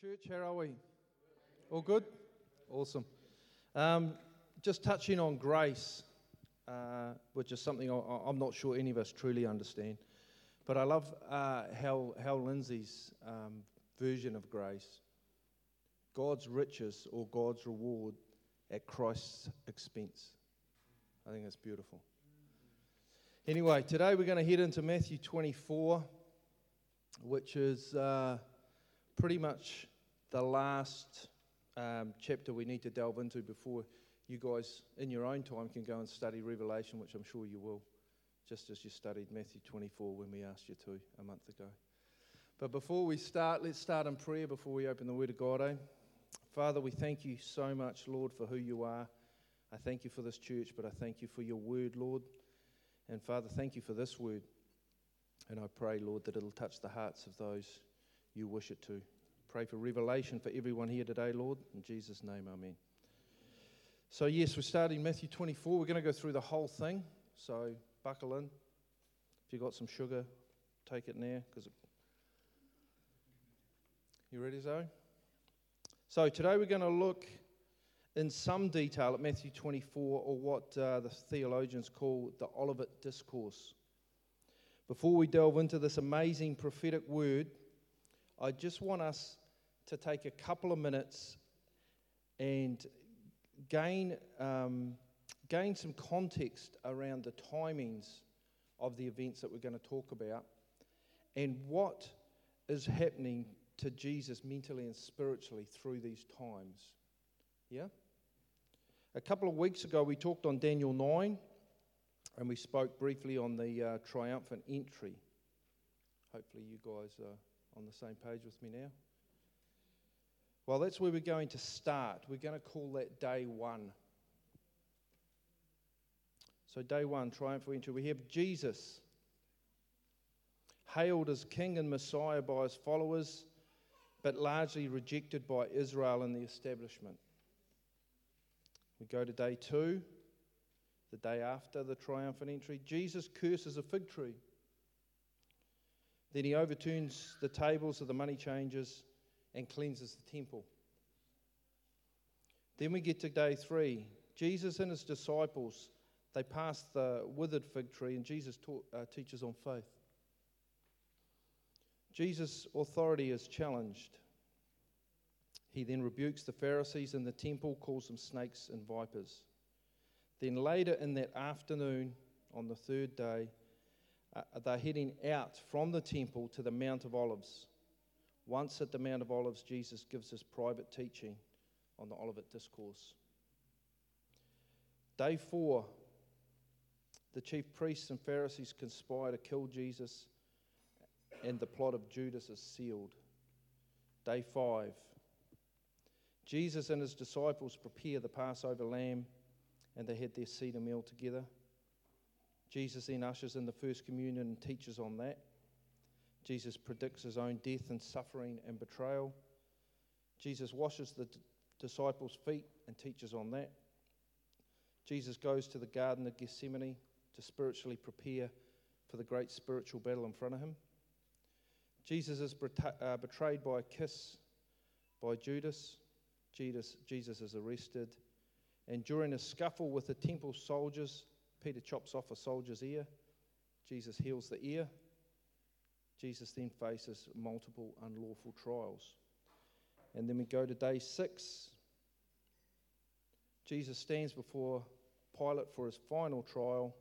church. How are we? All good? Awesome. Um, just touching on grace, uh, which is something I, am not sure any of us truly understand. But I love uh, Hal, Hal Lindsey's um, version of grace God's riches or God's reward at Christ's expense. I think that's beautiful. Anyway, today we're going to head into Matthew 24, which is. Uh, pretty much the last um, chapter we need to delve into before you guys, in your own time, can go and study Revelation, which I'm sure you will, just as you studied Matthew 24 when we asked you to a month ago. But before we start, let's start in prayer before we open the Word of God. Eh? Father, we thank you so much, Lord, for who you are. I thank you for this church, but I thank you for your word, Lord. And Father, thank you for this word. And I pray, Lord, that it'll touch the hearts of those you wish it to. Pray for revelation for everyone here today, Lord. In Jesus' name, amen. So, yes, we're starting Matthew 24. We're going to go through the whole thing. So, buckle in. If you've got some sugar, take it now. Because it... You ready, Zoe? So, today we're going to look in some detail at Matthew 24, or what uh, the theologians call the Olivet Discourse. Before we delve into this amazing prophetic word, I just want us to take a couple of minutes and gain, um, gain some context around the timings of the events that we're going to talk about and what is happening to Jesus mentally and spiritually through these times. Yeah? A couple of weeks ago, we talked on Daniel 9 and we spoke briefly on the uh, triumphant entry. Hopefully, you guys are on the same page with me now? Well, that's where we're going to start. We're going to call that day one. So, day one, triumphal entry. We have Jesus, hailed as King and Messiah by his followers, but largely rejected by Israel and the establishment. We go to day two, the day after the triumphant entry. Jesus curses a fig tree. Then he overturns the tables of the money changers and cleanses the temple. Then we get to day three. Jesus and his disciples, they pass the withered fig tree, and Jesus taught, uh, teaches on faith. Jesus' authority is challenged. He then rebukes the Pharisees in the temple, calls them snakes and vipers. Then later in that afternoon, on the third day, Uh, they're heading out from the temple to the Mount of Olives. Once at the Mount of Olives, Jesus gives his private teaching on the Olivet Discourse. Day four, the chief priests and Pharisees conspire to kill Jesus, and the plot of Judas is sealed. Day five, Jesus and his disciples prepare the Passover lamb, and they had their Seder meal together. Jesus then ushers in the first communion and teaches on that. Jesus predicts his own death and suffering and betrayal. Jesus washes the d- disciples' feet and teaches on that. Jesus goes to the Garden of Gethsemane to spiritually prepare for the great spiritual battle in front of him. Jesus is uh, betrayed by a kiss by Judas. Jesus, Jesus is arrested. And during a scuffle with the temple soldiers, Peter chops off a soldier's ear. Jesus heals the ear. Jesus then faces multiple unlawful trials. And then we go to day six. Jesus stands before Pilate for his final trial.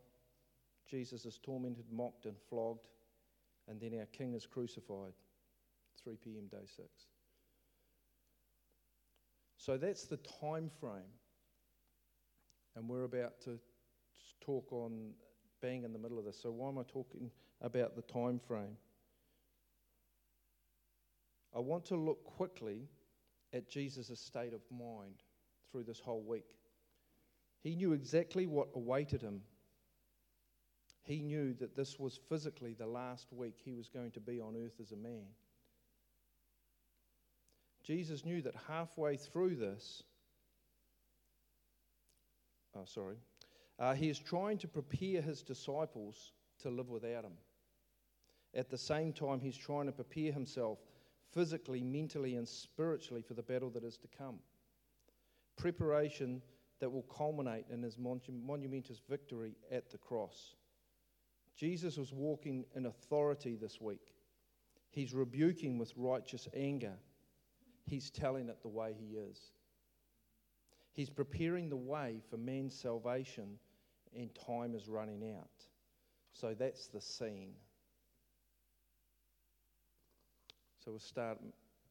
Jesus is tormented, mocked, and flogged. And then our King is crucified. 3 p.m., day six. So that's the time frame. And we're about to talk on being in the middle of this. So why am I talking about the time frame? I want to look quickly at Jesus' state of mind through this whole week. He knew exactly what awaited him. He knew that this was physically the last week he was going to be on earth as a man. Jesus knew that halfway through this, oh, sorry, uh, he is trying to prepare his disciples to live without him. At the same time, he's trying to prepare himself physically, mentally, and spiritually for the battle that is to come. Preparation that will culminate in his monumentous victory at the cross. Jesus was walking in authority this week. He's rebuking with righteous anger. He's telling it the way he is. He's preparing the way for man's salvation, and time is running out. So that's the scene. So we'll start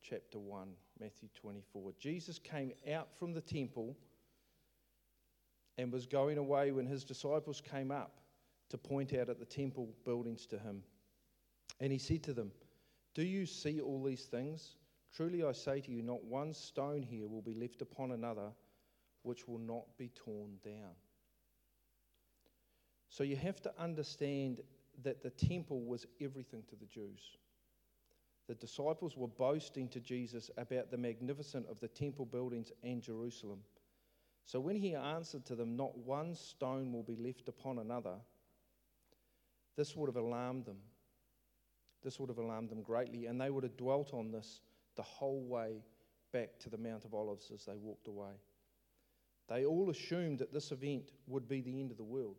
chapter 1, Matthew 24. Jesus came out from the temple and was going away when his disciples came up to point out at the temple buildings to him. And he said to them, Do you see all these things? Truly I say to you, not one stone here will be left upon another which will not be torn down. So you have to understand that the temple was everything to the Jews. The disciples were boasting to Jesus about the magnificence of the temple buildings and Jerusalem. So when he answered to them, Not one stone will be left upon another, this would have alarmed them. This would have alarmed them greatly, and they would have dwelt on this the whole way back to the Mount of Olives as they walked away. They all assumed that this event would be the end of the world.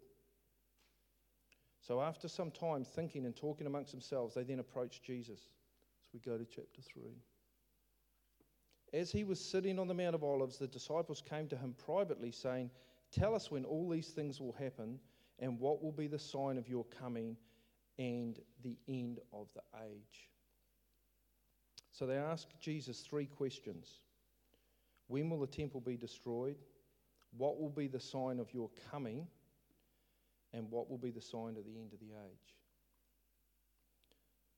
So, after some time thinking and talking amongst themselves, they then approached Jesus. As we go to chapter 3. As he was sitting on the Mount of Olives, the disciples came to him privately, saying, Tell us when all these things will happen, and what will be the sign of your coming and the end of the age. So they asked Jesus three questions When will the temple be destroyed? What will be the sign of your coming? And what will be the sign of the end of the age?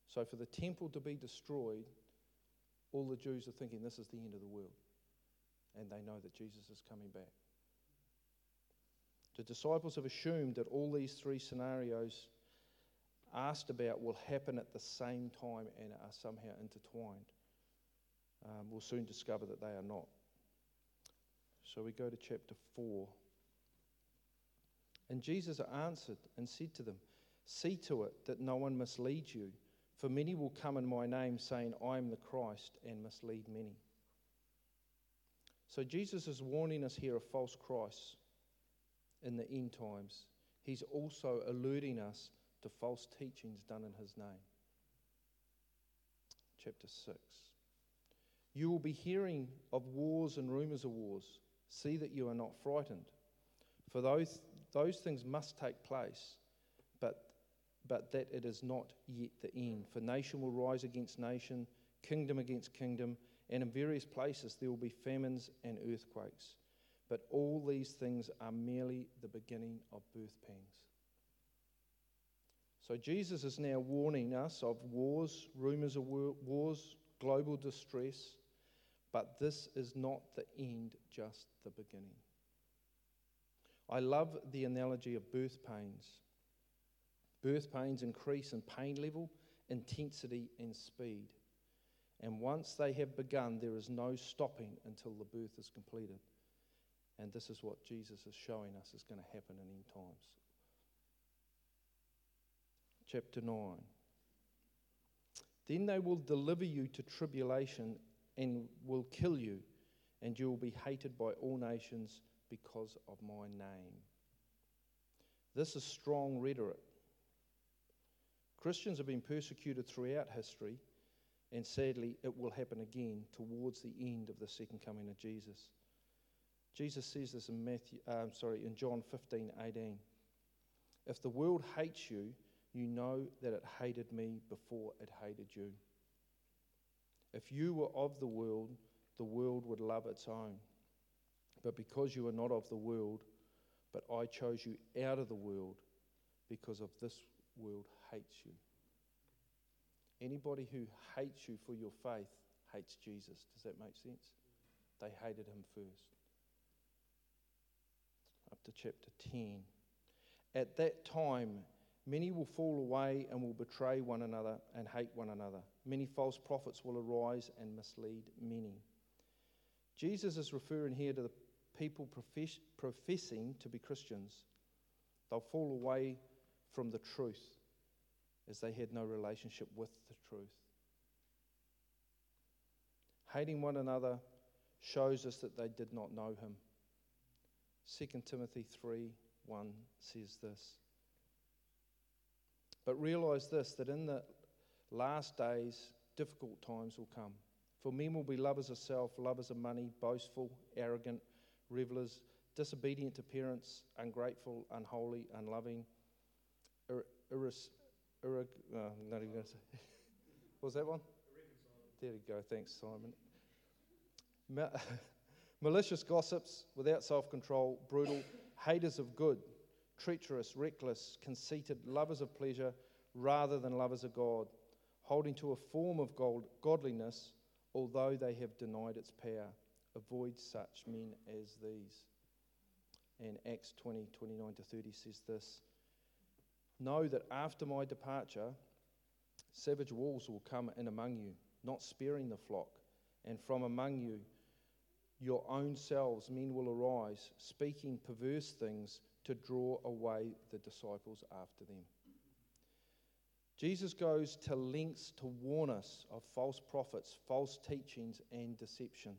So, for the temple to be destroyed, all the Jews are thinking this is the end of the world. And they know that Jesus is coming back. The disciples have assumed that all these three scenarios asked about will happen at the same time and are somehow intertwined. Um, we'll soon discover that they are not. So we go to chapter 4. And Jesus answered and said to them, See to it that no one mislead you. For many will come in my name, saying, I am the Christ, and mislead many. So Jesus is warning us here of false Christs in the end times. He's also alerting us to false teachings done in his name. Chapter 6. You will be hearing of wars and rumors of wars. See that you are not frightened. For those, those things must take place, but but that it is not yet the end. For nation will rise against nation, kingdom against kingdom, and in various places there will be famines and earthquakes. But all these things are merely the beginning of birth pangs. So Jesus is now warning us of wars, rumors of wars, global distress, but this is not the end, just the beginning. I love the analogy of birth pains. Birth pains increase in pain level, intensity, and speed. And once they have begun, there is no stopping until the birth is completed. And this is what Jesus is showing us is going to happen in end times. Chapter 9. Then they will deliver you to tribulation and will kill you, and you will be hated by all nations because of my name. This is strong rhetoric. Christians have been persecuted throughout history, and sadly, it will happen again towards the end of the second coming of Jesus. Jesus says this in Matthew, uh, sorry, in John 15, 18. If the world hates you, you know that it hated me before it hated you. If you were of the world, the world would love its own. But because you are not of the world, but I chose you out of the world, because of this world hates you. Anybody who hates you for your faith hates Jesus. Does that make sense? They hated him first. Up to chapter 10. At that time, many will fall away and will betray one another and hate one another. Many false prophets will arise and mislead many. Jesus is referring here to the people profess- professing to be Christians. They'll fall away from the truth as they had no relationship with the truth. Hating one another shows us that they did not know him. 2 Timothy 3 1 says this. But realize this that in the last days, difficult times will come. For men will be lovers of self, lovers of money, boastful, arrogant, revelers, disobedient to parents, ungrateful, unholy, unloving, ir- iris, ir- uh, not even say. what was that one? There you go. Thanks, Simon. Ma- malicious gossips, without self control, brutal, haters of good, treacherous, reckless, conceited, lovers of pleasure rather than lovers of God, holding to a form of gold, godliness, although they have denied its power. Avoid such men as these. And Acts 20 29 to 30 says this Know that after my departure, savage wolves will come in among you, not sparing the flock, and from among you, your own selves men will arise, speaking perverse things to draw away the disciples after them. Jesus goes to lengths to warn us of false prophets, false teachings, and deception.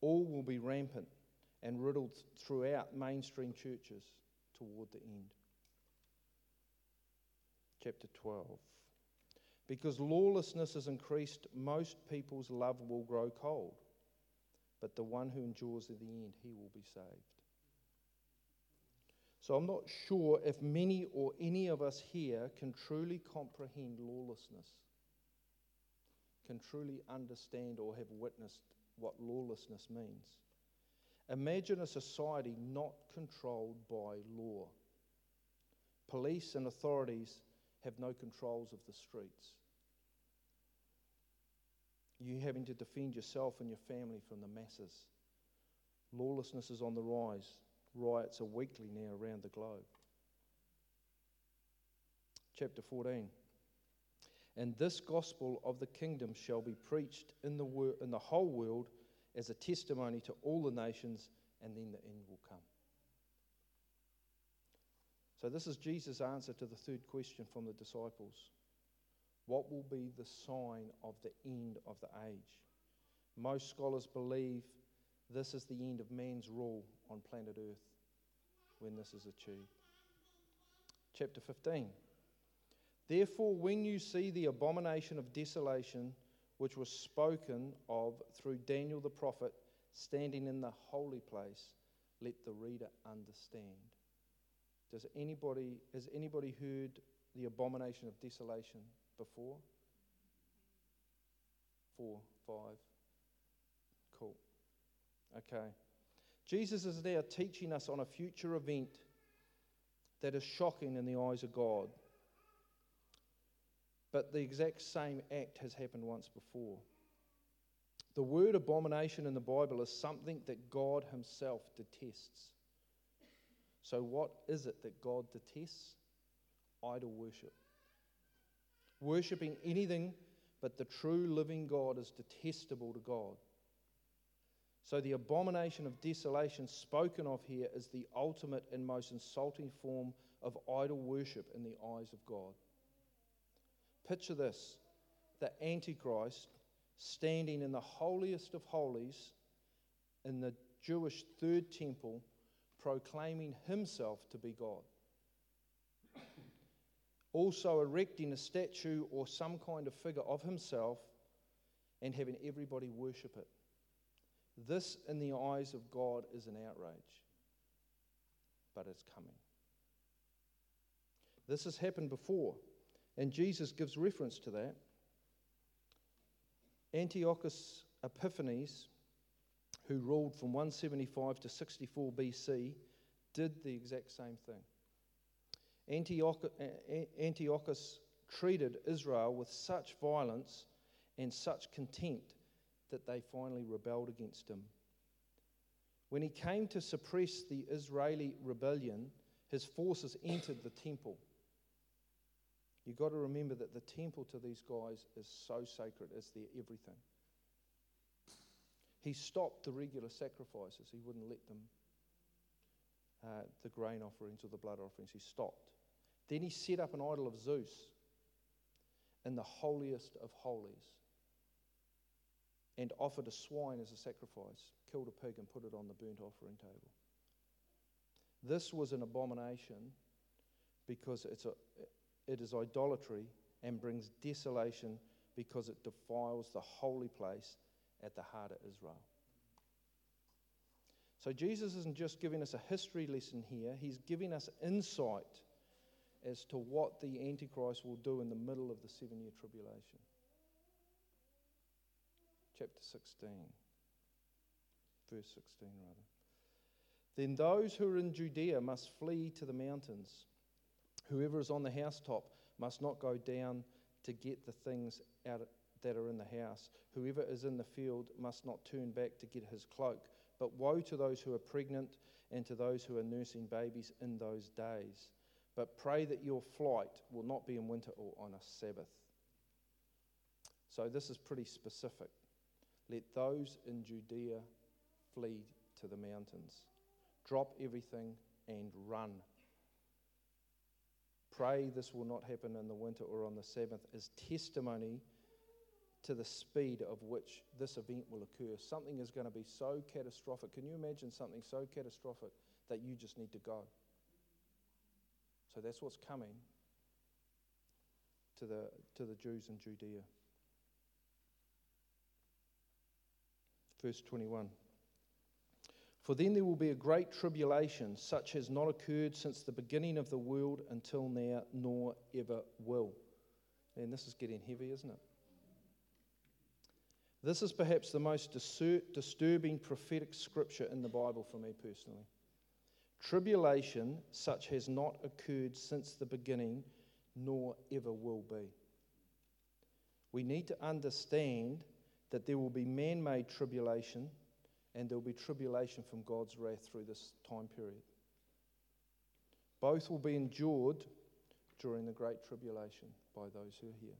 All will be rampant and riddled throughout mainstream churches toward the end. Chapter 12. Because lawlessness is increased, most people's love will grow cold, but the one who endures to the end, he will be saved. So I'm not sure if many or any of us here can truly comprehend lawlessness, can truly understand or have witnessed what lawlessness means. Imagine a society not controlled by law. Police and authorities have no controls of the streets. You having to defend yourself and your family from the masses. Lawlessness is on the rise. Riots are weekly now around the globe. Chapter 14. And this gospel of the kingdom shall be preached in the, wor- in the whole world as a testimony to all the nations, and then the end will come. So, this is Jesus' answer to the third question from the disciples What will be the sign of the end of the age? Most scholars believe this is the end of man's rule on planet Earth when this is achieved. Chapter 15. Therefore, when you see the abomination of desolation, which was spoken of through Daniel the prophet, standing in the holy place, let the reader understand. Does anybody, has anybody heard the abomination of desolation before? Four, five. Cool. Okay. Jesus is now teaching us on a future event that is shocking in the eyes of God. But the exact same act has happened once before. The word abomination in the Bible is something that God Himself detests. So, what is it that God detests? Idol worship. Worshipping anything but the true living God is detestable to God. So, the abomination of desolation spoken of here is the ultimate and most insulting form of idol worship in the eyes of God. Picture this the Antichrist standing in the holiest of holies in the Jewish third temple, proclaiming himself to be God. Also, erecting a statue or some kind of figure of himself and having everybody worship it. This, in the eyes of God, is an outrage, but it's coming. This has happened before, and Jesus gives reference to that. Antiochus Epiphanes, who ruled from 175 to 64 BC, did the exact same thing. Antiochus treated Israel with such violence and such contempt that they finally rebelled against him. When he came to suppress the Israeli rebellion, his forces entered the temple. You've got to remember that the temple to these guys is so sacred, it's their everything. He stopped the regular sacrifices, he wouldn't let them, uh, the grain offerings or the blood offerings, he stopped. Then he set up an idol of Zeus in the holiest of holies and offered a swine as a sacrifice, killed a pig, and put it on the burnt offering table. This was an abomination because it's a, it is idolatry and brings desolation because it defiles the holy place at the heart of Israel. So Jesus isn't just giving us a history lesson here, he's giving us insight as to what the Antichrist will do in the middle of the seven year tribulation. Chapter 16, verse 16, rather. Then those who are in Judea must flee to the mountains. Whoever is on the housetop must not go down to get the things out that are in the house. Whoever is in the field must not turn back to get his cloak. But woe to those who are pregnant and to those who are nursing babies in those days. But pray that your flight will not be in winter or on a Sabbath. So this is pretty specific. Let those in Judea flee to the mountains. Drop everything and run. Pray this will not happen in the winter or on the Sabbath as testimony to the speed of which this event will occur. Something is going to be so catastrophic. Can you imagine something so catastrophic that you just need to go? So that's what's coming to the, to the Jews in Judea. Verse 21. For then there will be a great tribulation, such as not occurred since the beginning of the world until now, nor ever will. And this is getting heavy, isn't it? This is perhaps the most disturbing prophetic scripture in the Bible for me personally. Tribulation such has not occurred since the beginning, nor ever will be. We need to understand that there will be man made tribulation and there will be tribulation from God's wrath through this time period. Both will be endured during the great tribulation by those who are here.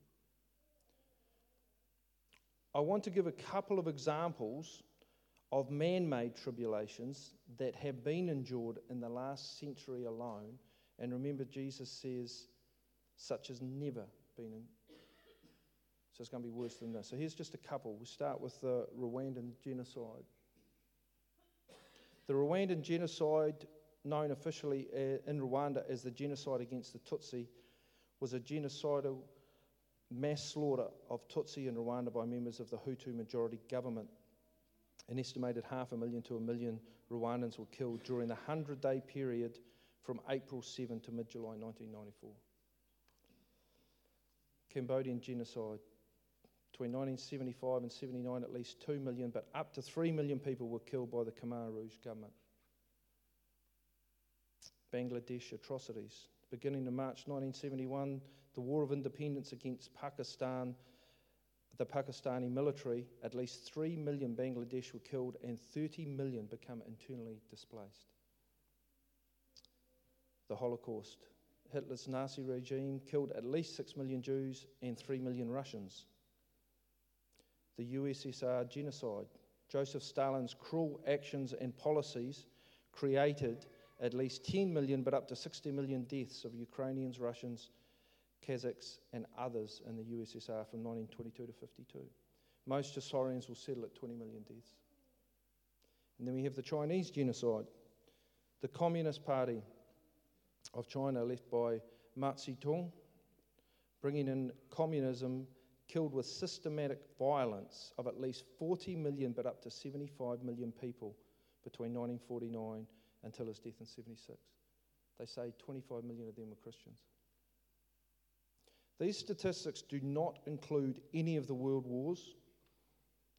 I want to give a couple of examples of man made tribulations that have been endured in the last century alone. And remember, Jesus says, such has never been. In... So it's going to be worse than this. So here's just a couple. We start with the Rwandan genocide. The Rwandan genocide, known officially uh, in Rwanda as the genocide against the Tutsi, was a genocidal mass slaughter of Tutsi in Rwanda by members of the Hutu majority government. An estimated half a million to a million Rwandans were killed during the 100 day period from April 7 to mid July 1994. Cambodian genocide. Between 1975 and 79, at least 2 million, but up to 3 million people were killed by the Khmer Rouge government. Bangladesh atrocities. Beginning in March 1971, the War of Independence against Pakistan, the Pakistani military, at least 3 million Bangladesh were killed and 30 million become internally displaced. The Holocaust. Hitler's Nazi regime killed at least 6 million Jews and 3 million Russians. The USSR genocide. Joseph Stalin's cruel actions and policies created at least 10 million, but up to 60 million deaths of Ukrainians, Russians, Kazakhs, and others in the USSR from 1922 to 52. Most historians will settle at 20 million deaths. And then we have the Chinese genocide. The Communist Party of China, led by Mao Zedong, bringing in communism, killed with systematic violence of at least 40 million, but up to 75 million people between 1949 until his death in 76. They say 25 million of them were Christians. These statistics do not include any of the world wars.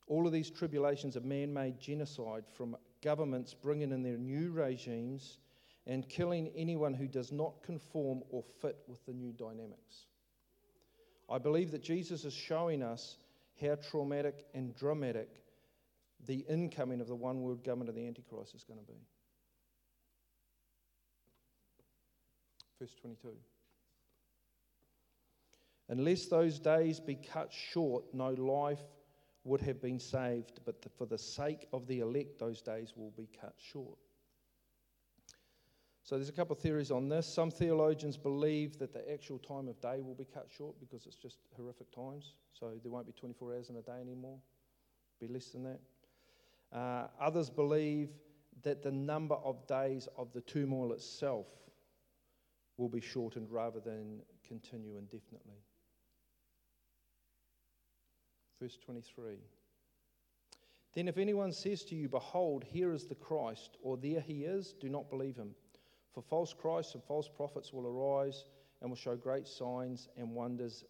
All of these tribulations are man made genocide from governments bringing in their new regimes and killing anyone who does not conform or fit with the new dynamics. I believe that Jesus is showing us how traumatic and dramatic the incoming of the one world government of the Antichrist is going to be. Verse 22. Unless those days be cut short, no life would have been saved, but for the sake of the elect, those days will be cut short. So there's a couple of theories on this. Some theologians believe that the actual time of day will be cut short because it's just horrific times. So there won't be 24 hours in a day anymore. be less than that. Uh, others believe that the number of days of the turmoil itself will be shortened rather than continue indefinitely. Verse 23. Then, if anyone says to you, Behold, here is the Christ, or there he is, do not believe him. For false Christs and false prophets will arise and will show great signs and wonders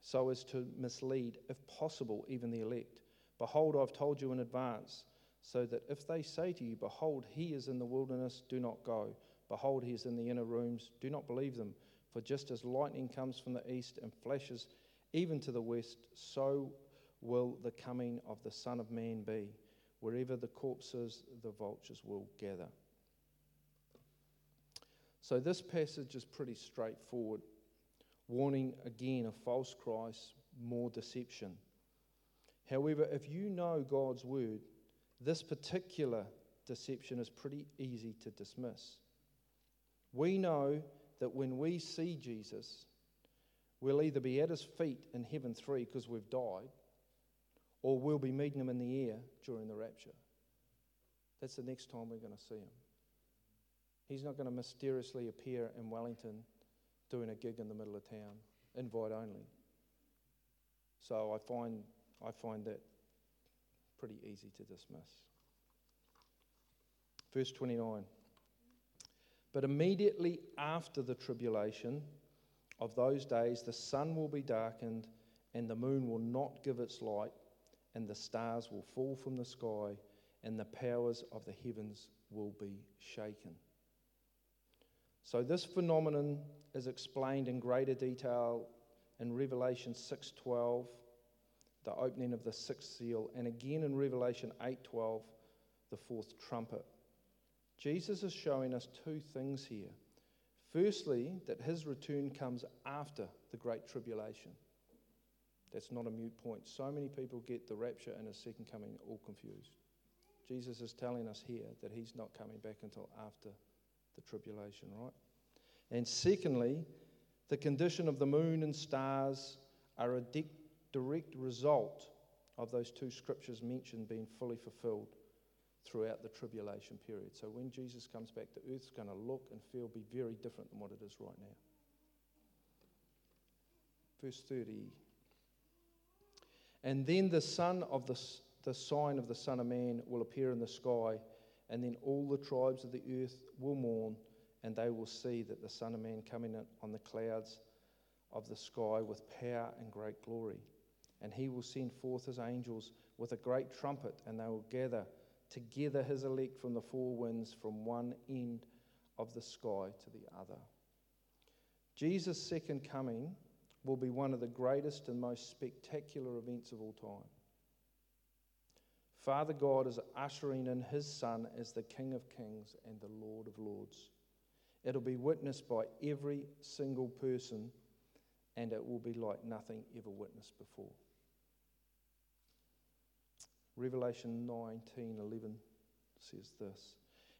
so as to mislead, if possible, even the elect. Behold, I've told you in advance, so that if they say to you, Behold, he is in the wilderness, do not go. Behold, he is in the inner rooms, do not believe them. For just as lightning comes from the east and flashes even to the west, so will the coming of the Son of Man be. Wherever the corpses, the vultures will gather. So, this passage is pretty straightforward, warning again of false Christ, more deception. However, if you know God's word, this particular deception is pretty easy to dismiss. We know that when we see Jesus, we'll either be at his feet in heaven three because we've died, or we'll be meeting him in the air during the rapture. That's the next time we're going to see him. He's not going to mysteriously appear in Wellington doing a gig in the middle of town, invite only. So I find I find that pretty easy to dismiss. Verse 29. But immediately after the tribulation of those days, the sun will be darkened, and the moon will not give its light, and the stars will fall from the sky, and the powers of the heavens will be shaken. So, this phenomenon is explained in greater detail in Revelation 6:12 the opening of the sixth seal, and again in Revelation 8:12, the fourth trumpet. Jesus is showing us two things here. Firstly, that his return comes after the great tribulation. That's not a mute point. So many people get the rapture and his second coming all confused. Jesus is telling us here that he's not coming back until after the tribulation, right? And secondly, the condition of the moon and stars are a de- direct result of those two scriptures mentioned being fully fulfilled throughout the tribulation period. So when Jesus comes back, the earth's going to look and feel be very different than what it is right now. Verse 30. And then the of the, the sign of the Son of Man will appear in the sky, and then all the tribes of the earth will mourn, and they will see that the Son of Man coming on the clouds of the sky with power and great glory. And he will send forth his angels with a great trumpet, and they will gather together his elect from the four winds, from one end of the sky to the other. Jesus' second coming will be one of the greatest and most spectacular events of all time. Father God is ushering in his Son as the King of Kings and the Lord of Lords. It'll be witnessed by every single person, and it will be like nothing ever witnessed before. Revelation 19:11 says this.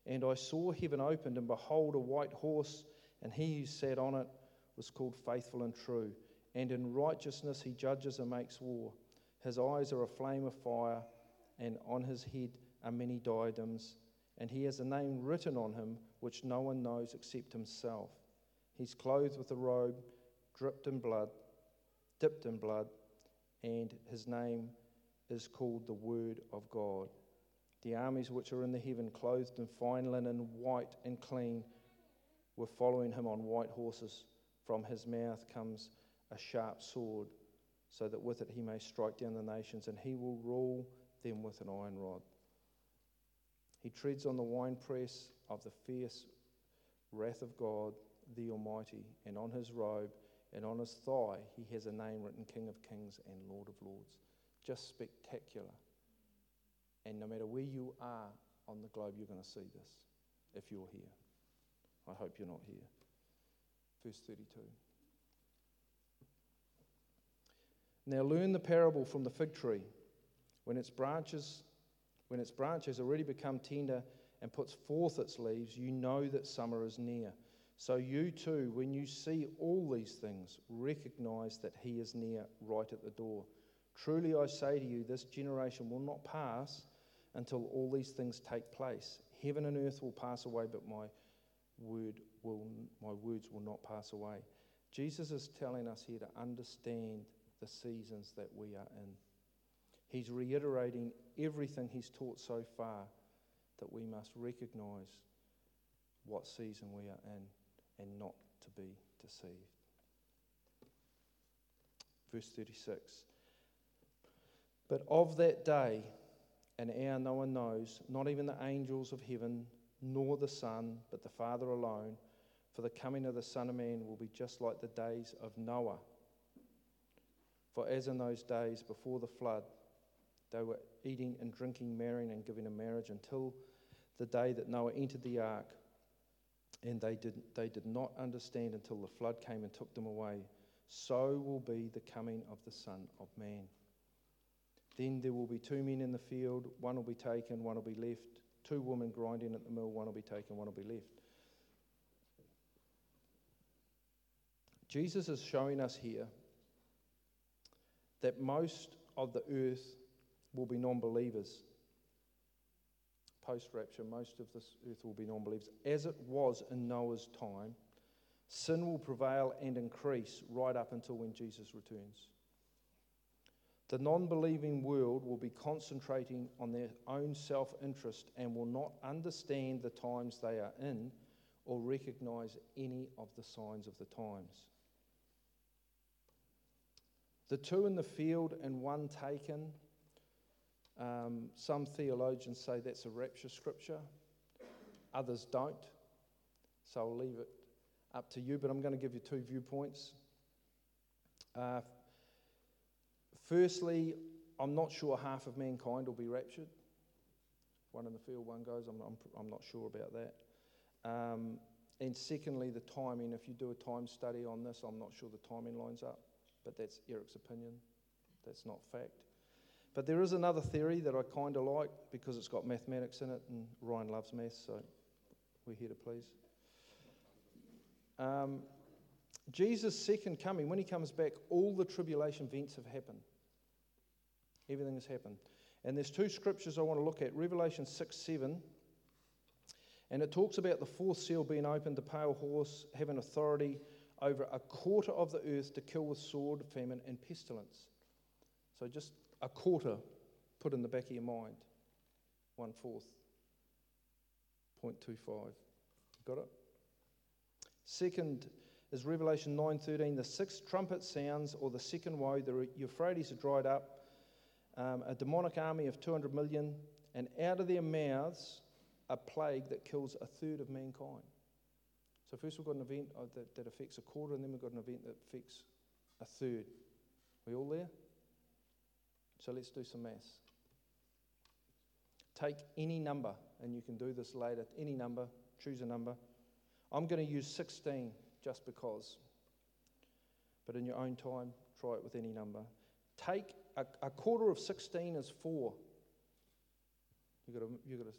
And I saw heaven opened, and behold, a white horse, and he who sat on it was called Faithful and True. And in righteousness he judges and makes war. His eyes are a flame of fire, and on his head are many diadems. And he has a name written on him which no one knows except himself. He's clothed with a robe dripped in blood, dipped in blood, and his name is called the Word of God. The armies which are in the heaven, clothed in fine linen, white and clean, were following him on white horses. From his mouth comes a sharp sword, so that with it he may strike down the nations, and he will rule them with an iron rod. He treads on the winepress of the fierce wrath of God, the Almighty, and on his robe and on his thigh he has a name written King of Kings and Lord of Lords just spectacular. And no matter where you are on the globe, you're going to see this if you're here. I hope you're not here. Verse 32. Now learn the parable from the fig tree. When its branches, when its branches already become tender and puts forth its leaves, you know that summer is near. So you too, when you see all these things, recognize that he is near, right at the door. Truly I say to you, this generation will not pass until all these things take place. Heaven and earth will pass away, but my word will my words will not pass away. Jesus is telling us here to understand the seasons that we are in. He's reiterating everything he's taught so far that we must recognize what season we are in and not to be deceived. Verse 36 But of that day and hour no one knows, not even the angels of heaven, nor the Son, but the Father alone. For the coming of the Son of Man will be just like the days of Noah. For as in those days before the flood, they were eating and drinking, marrying and giving in marriage until the day that Noah entered the ark. And they did, they did not understand until the flood came and took them away. So will be the coming of the Son of Man. Then there will be two men in the field, one will be taken, one will be left. Two women grinding at the mill, one will be taken, one will be left. Jesus is showing us here that most of the earth will be non believers. Post rapture, most of this earth will be non believers. As it was in Noah's time, sin will prevail and increase right up until when Jesus returns. The non believing world will be concentrating on their own self interest and will not understand the times they are in or recognize any of the signs of the times. The two in the field and one taken, um, some theologians say that's a rapture scripture, others don't. So I'll leave it up to you, but I'm going to give you two viewpoints. Uh, Firstly, I'm not sure half of mankind will be raptured. One in the field, one goes. I'm, I'm, I'm not sure about that. Um, and secondly, the timing. If you do a time study on this, I'm not sure the timing lines up, but that's Eric's opinion. That's not fact. But there is another theory that I kind of like because it's got mathematics in it, and Ryan loves maths, so we're here to please. Um, Jesus' second coming, when he comes back, all the tribulation events have happened. Everything has happened. And there's two scriptures I want to look at Revelation 6 7. And it talks about the fourth seal being opened, the pale horse having authority over a quarter of the earth to kill with sword, famine, and pestilence. So just a quarter put in the back of your mind. One fourth. 0.25. Got it? Second is Revelation 9:13. The sixth trumpet sounds, or the second woe. The Euphrates are dried up um, a demonic army of 200 million, and out of their mouths a plague that kills a third of mankind. So, first we've got an event uh, that, that affects a quarter, and then we've got an event that affects a third. We all there? So, let's do some maths. Take any number, and you can do this later. Any number, choose a number. I'm going to use 16 just because. But in your own time, try it with any number. Take a, a quarter of 16 is four. You've got, to, you got to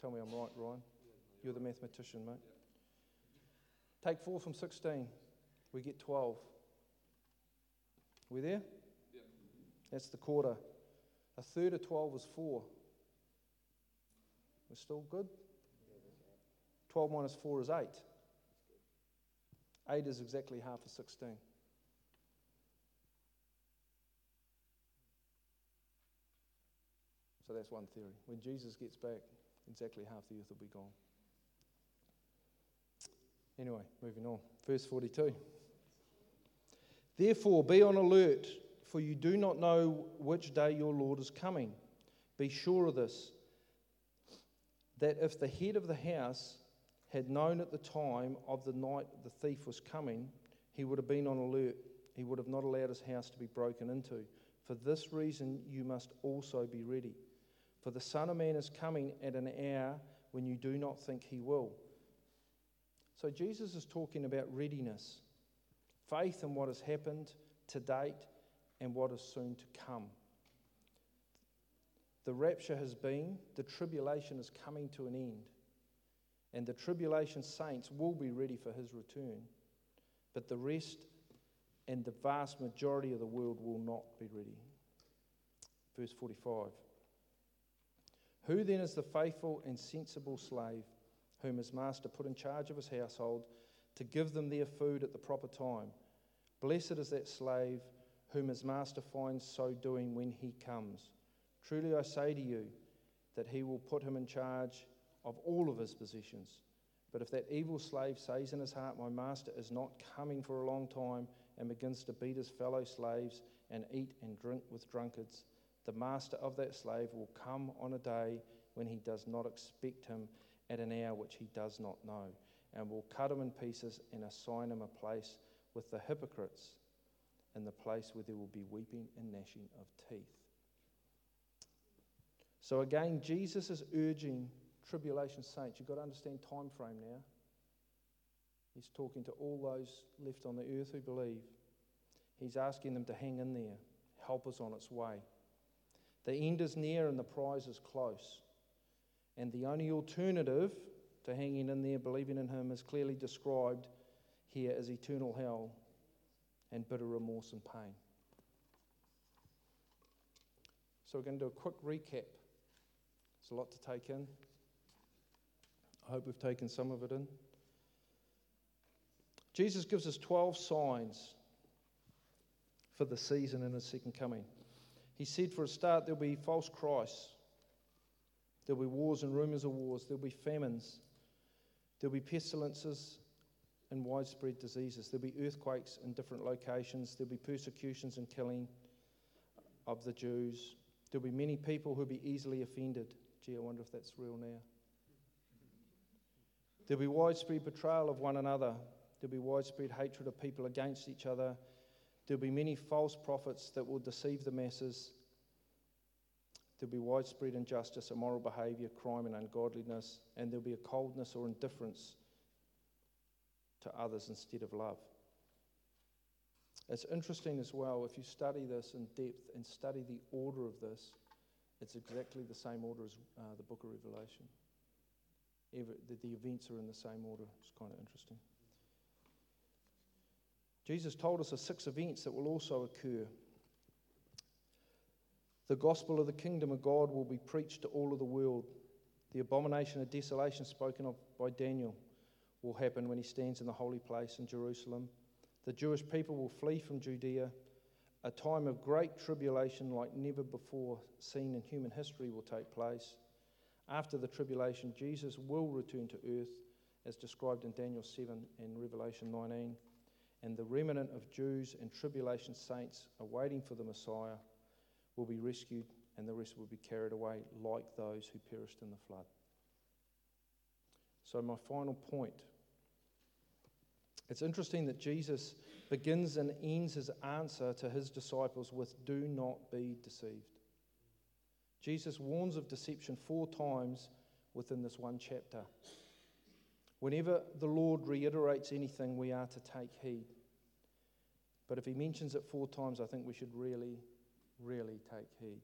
tell me I'm right, Ryan. You're the mathematician, mate. Take four from 16. We get 12. We there? That's the quarter. A third of 12 is four. We're still good? 12 minus 4 is 8. 8 is exactly half of 16. So that's one theory. When Jesus gets back, exactly half the earth will be gone. Anyway, moving on. Verse 42. Therefore, be on alert, for you do not know which day your Lord is coming. Be sure of this that if the head of the house had known at the time of the night the thief was coming, he would have been on alert. He would have not allowed his house to be broken into. For this reason, you must also be ready. For the Son of Man is coming at an hour when you do not think he will. So Jesus is talking about readiness, faith in what has happened to date and what is soon to come. The rapture has been, the tribulation is coming to an end. And the tribulation saints will be ready for his return. But the rest and the vast majority of the world will not be ready. Verse 45. Who then is the faithful and sensible slave whom his master put in charge of his household to give them their food at the proper time? Blessed is that slave whom his master finds so doing when he comes. Truly I say to you that he will put him in charge of all of his possessions. But if that evil slave says in his heart, My master is not coming for a long time, and begins to beat his fellow slaves and eat and drink with drunkards, the master of that slave will come on a day when he does not expect him at an hour which he does not know, and will cut him in pieces and assign him a place with the hypocrites in the place where there will be weeping and gnashing of teeth. So again, Jesus is urging tribulation saints. You've got to understand time frame now. He's talking to all those left on the earth who believe. He's asking them to hang in there. Help us on its way. The end is near and the prize is close. And the only alternative to hanging in there, believing in Him, is clearly described here as eternal hell and bitter remorse and pain. So, we're going to do a quick recap. It's a lot to take in. I hope we've taken some of it in. Jesus gives us 12 signs for the season in his second coming. He said, for a start, there'll be false Christs, there'll be wars and rumors of wars, there'll be famines, there'll be pestilences and widespread diseases, there'll be earthquakes in different locations, there'll be persecutions and killing of the Jews, there'll be many people who'll be easily offended. Gee, I wonder if that's real now. There'll be widespread betrayal of one another. There'll be widespread hatred of people against each other. There'll be many false prophets that will deceive the masses. There'll be widespread injustice, immoral behavior, crime, and ungodliness. And there'll be a coldness or indifference to others instead of love. It's interesting as well, if you study this in depth and study the order of this, it's exactly the same order as uh, the book of Revelation. Every, the, the events are in the same order. It's kind of interesting. Jesus told us of six events that will also occur. The gospel of the kingdom of God will be preached to all of the world. The abomination of desolation spoken of by Daniel will happen when he stands in the holy place in Jerusalem. The Jewish people will flee from Judea. A time of great tribulation, like never before seen in human history, will take place. After the tribulation, Jesus will return to earth, as described in Daniel 7 and Revelation 19 and the remnant of Jews and tribulation saints awaiting for the Messiah will be rescued, and the rest will be carried away like those who perished in the flood. So, my final point it's interesting that Jesus begins and ends his answer to his disciples with, Do not be deceived. Jesus warns of deception four times within this one chapter. Whenever the Lord reiterates anything, we are to take heed. But if he mentions it four times, I think we should really, really take heed.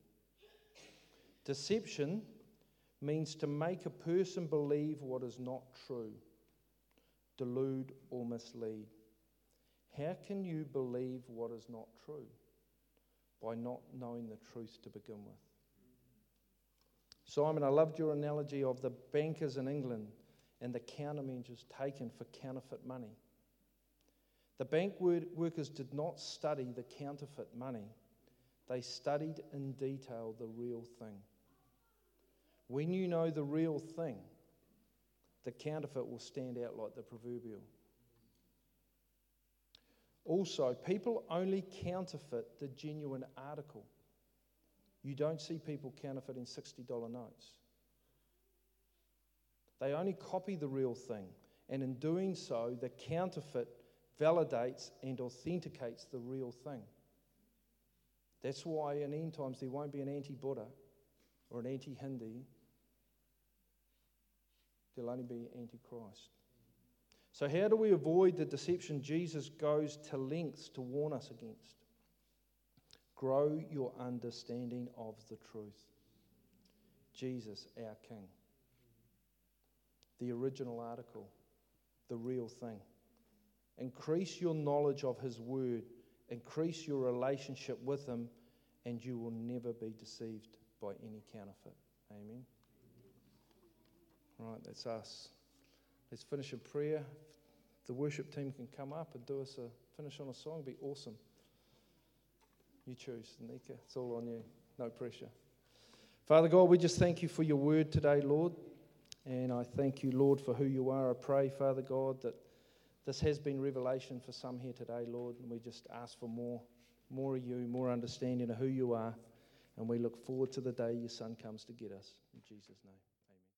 Deception means to make a person believe what is not true, delude or mislead. How can you believe what is not true? By not knowing the truth to begin with. Simon, I loved your analogy of the bankers in England and the countermeasures taken for counterfeit money. The bank workers did not study the counterfeit money, they studied in detail the real thing. When you know the real thing, the counterfeit will stand out like the proverbial. Also, people only counterfeit the genuine article. You don't see people counterfeiting $60 notes. They only copy the real thing, and in doing so, the counterfeit validates and authenticates the real thing. That's why in end times there won't be an anti Buddha or an anti Hindi. There'll only be Antichrist. So, how do we avoid the deception Jesus goes to lengths to warn us against? Grow your understanding of the truth. Jesus, our King. The original article, the real thing. Increase your knowledge of His Word, increase your relationship with Him, and you will never be deceived by any counterfeit. Amen. Right, that's us. Let's finish in prayer. The worship team can come up and do us a finish on a song. It'd Be awesome. You choose, Nika. It's all on you. No pressure. Father God, we just thank you for your word today, Lord. And I thank you, Lord, for who you are. I pray, Father God, that this has been revelation for some here today, Lord. And we just ask for more, more of you, more understanding of who you are. And we look forward to the day your son comes to get us. In Jesus' name.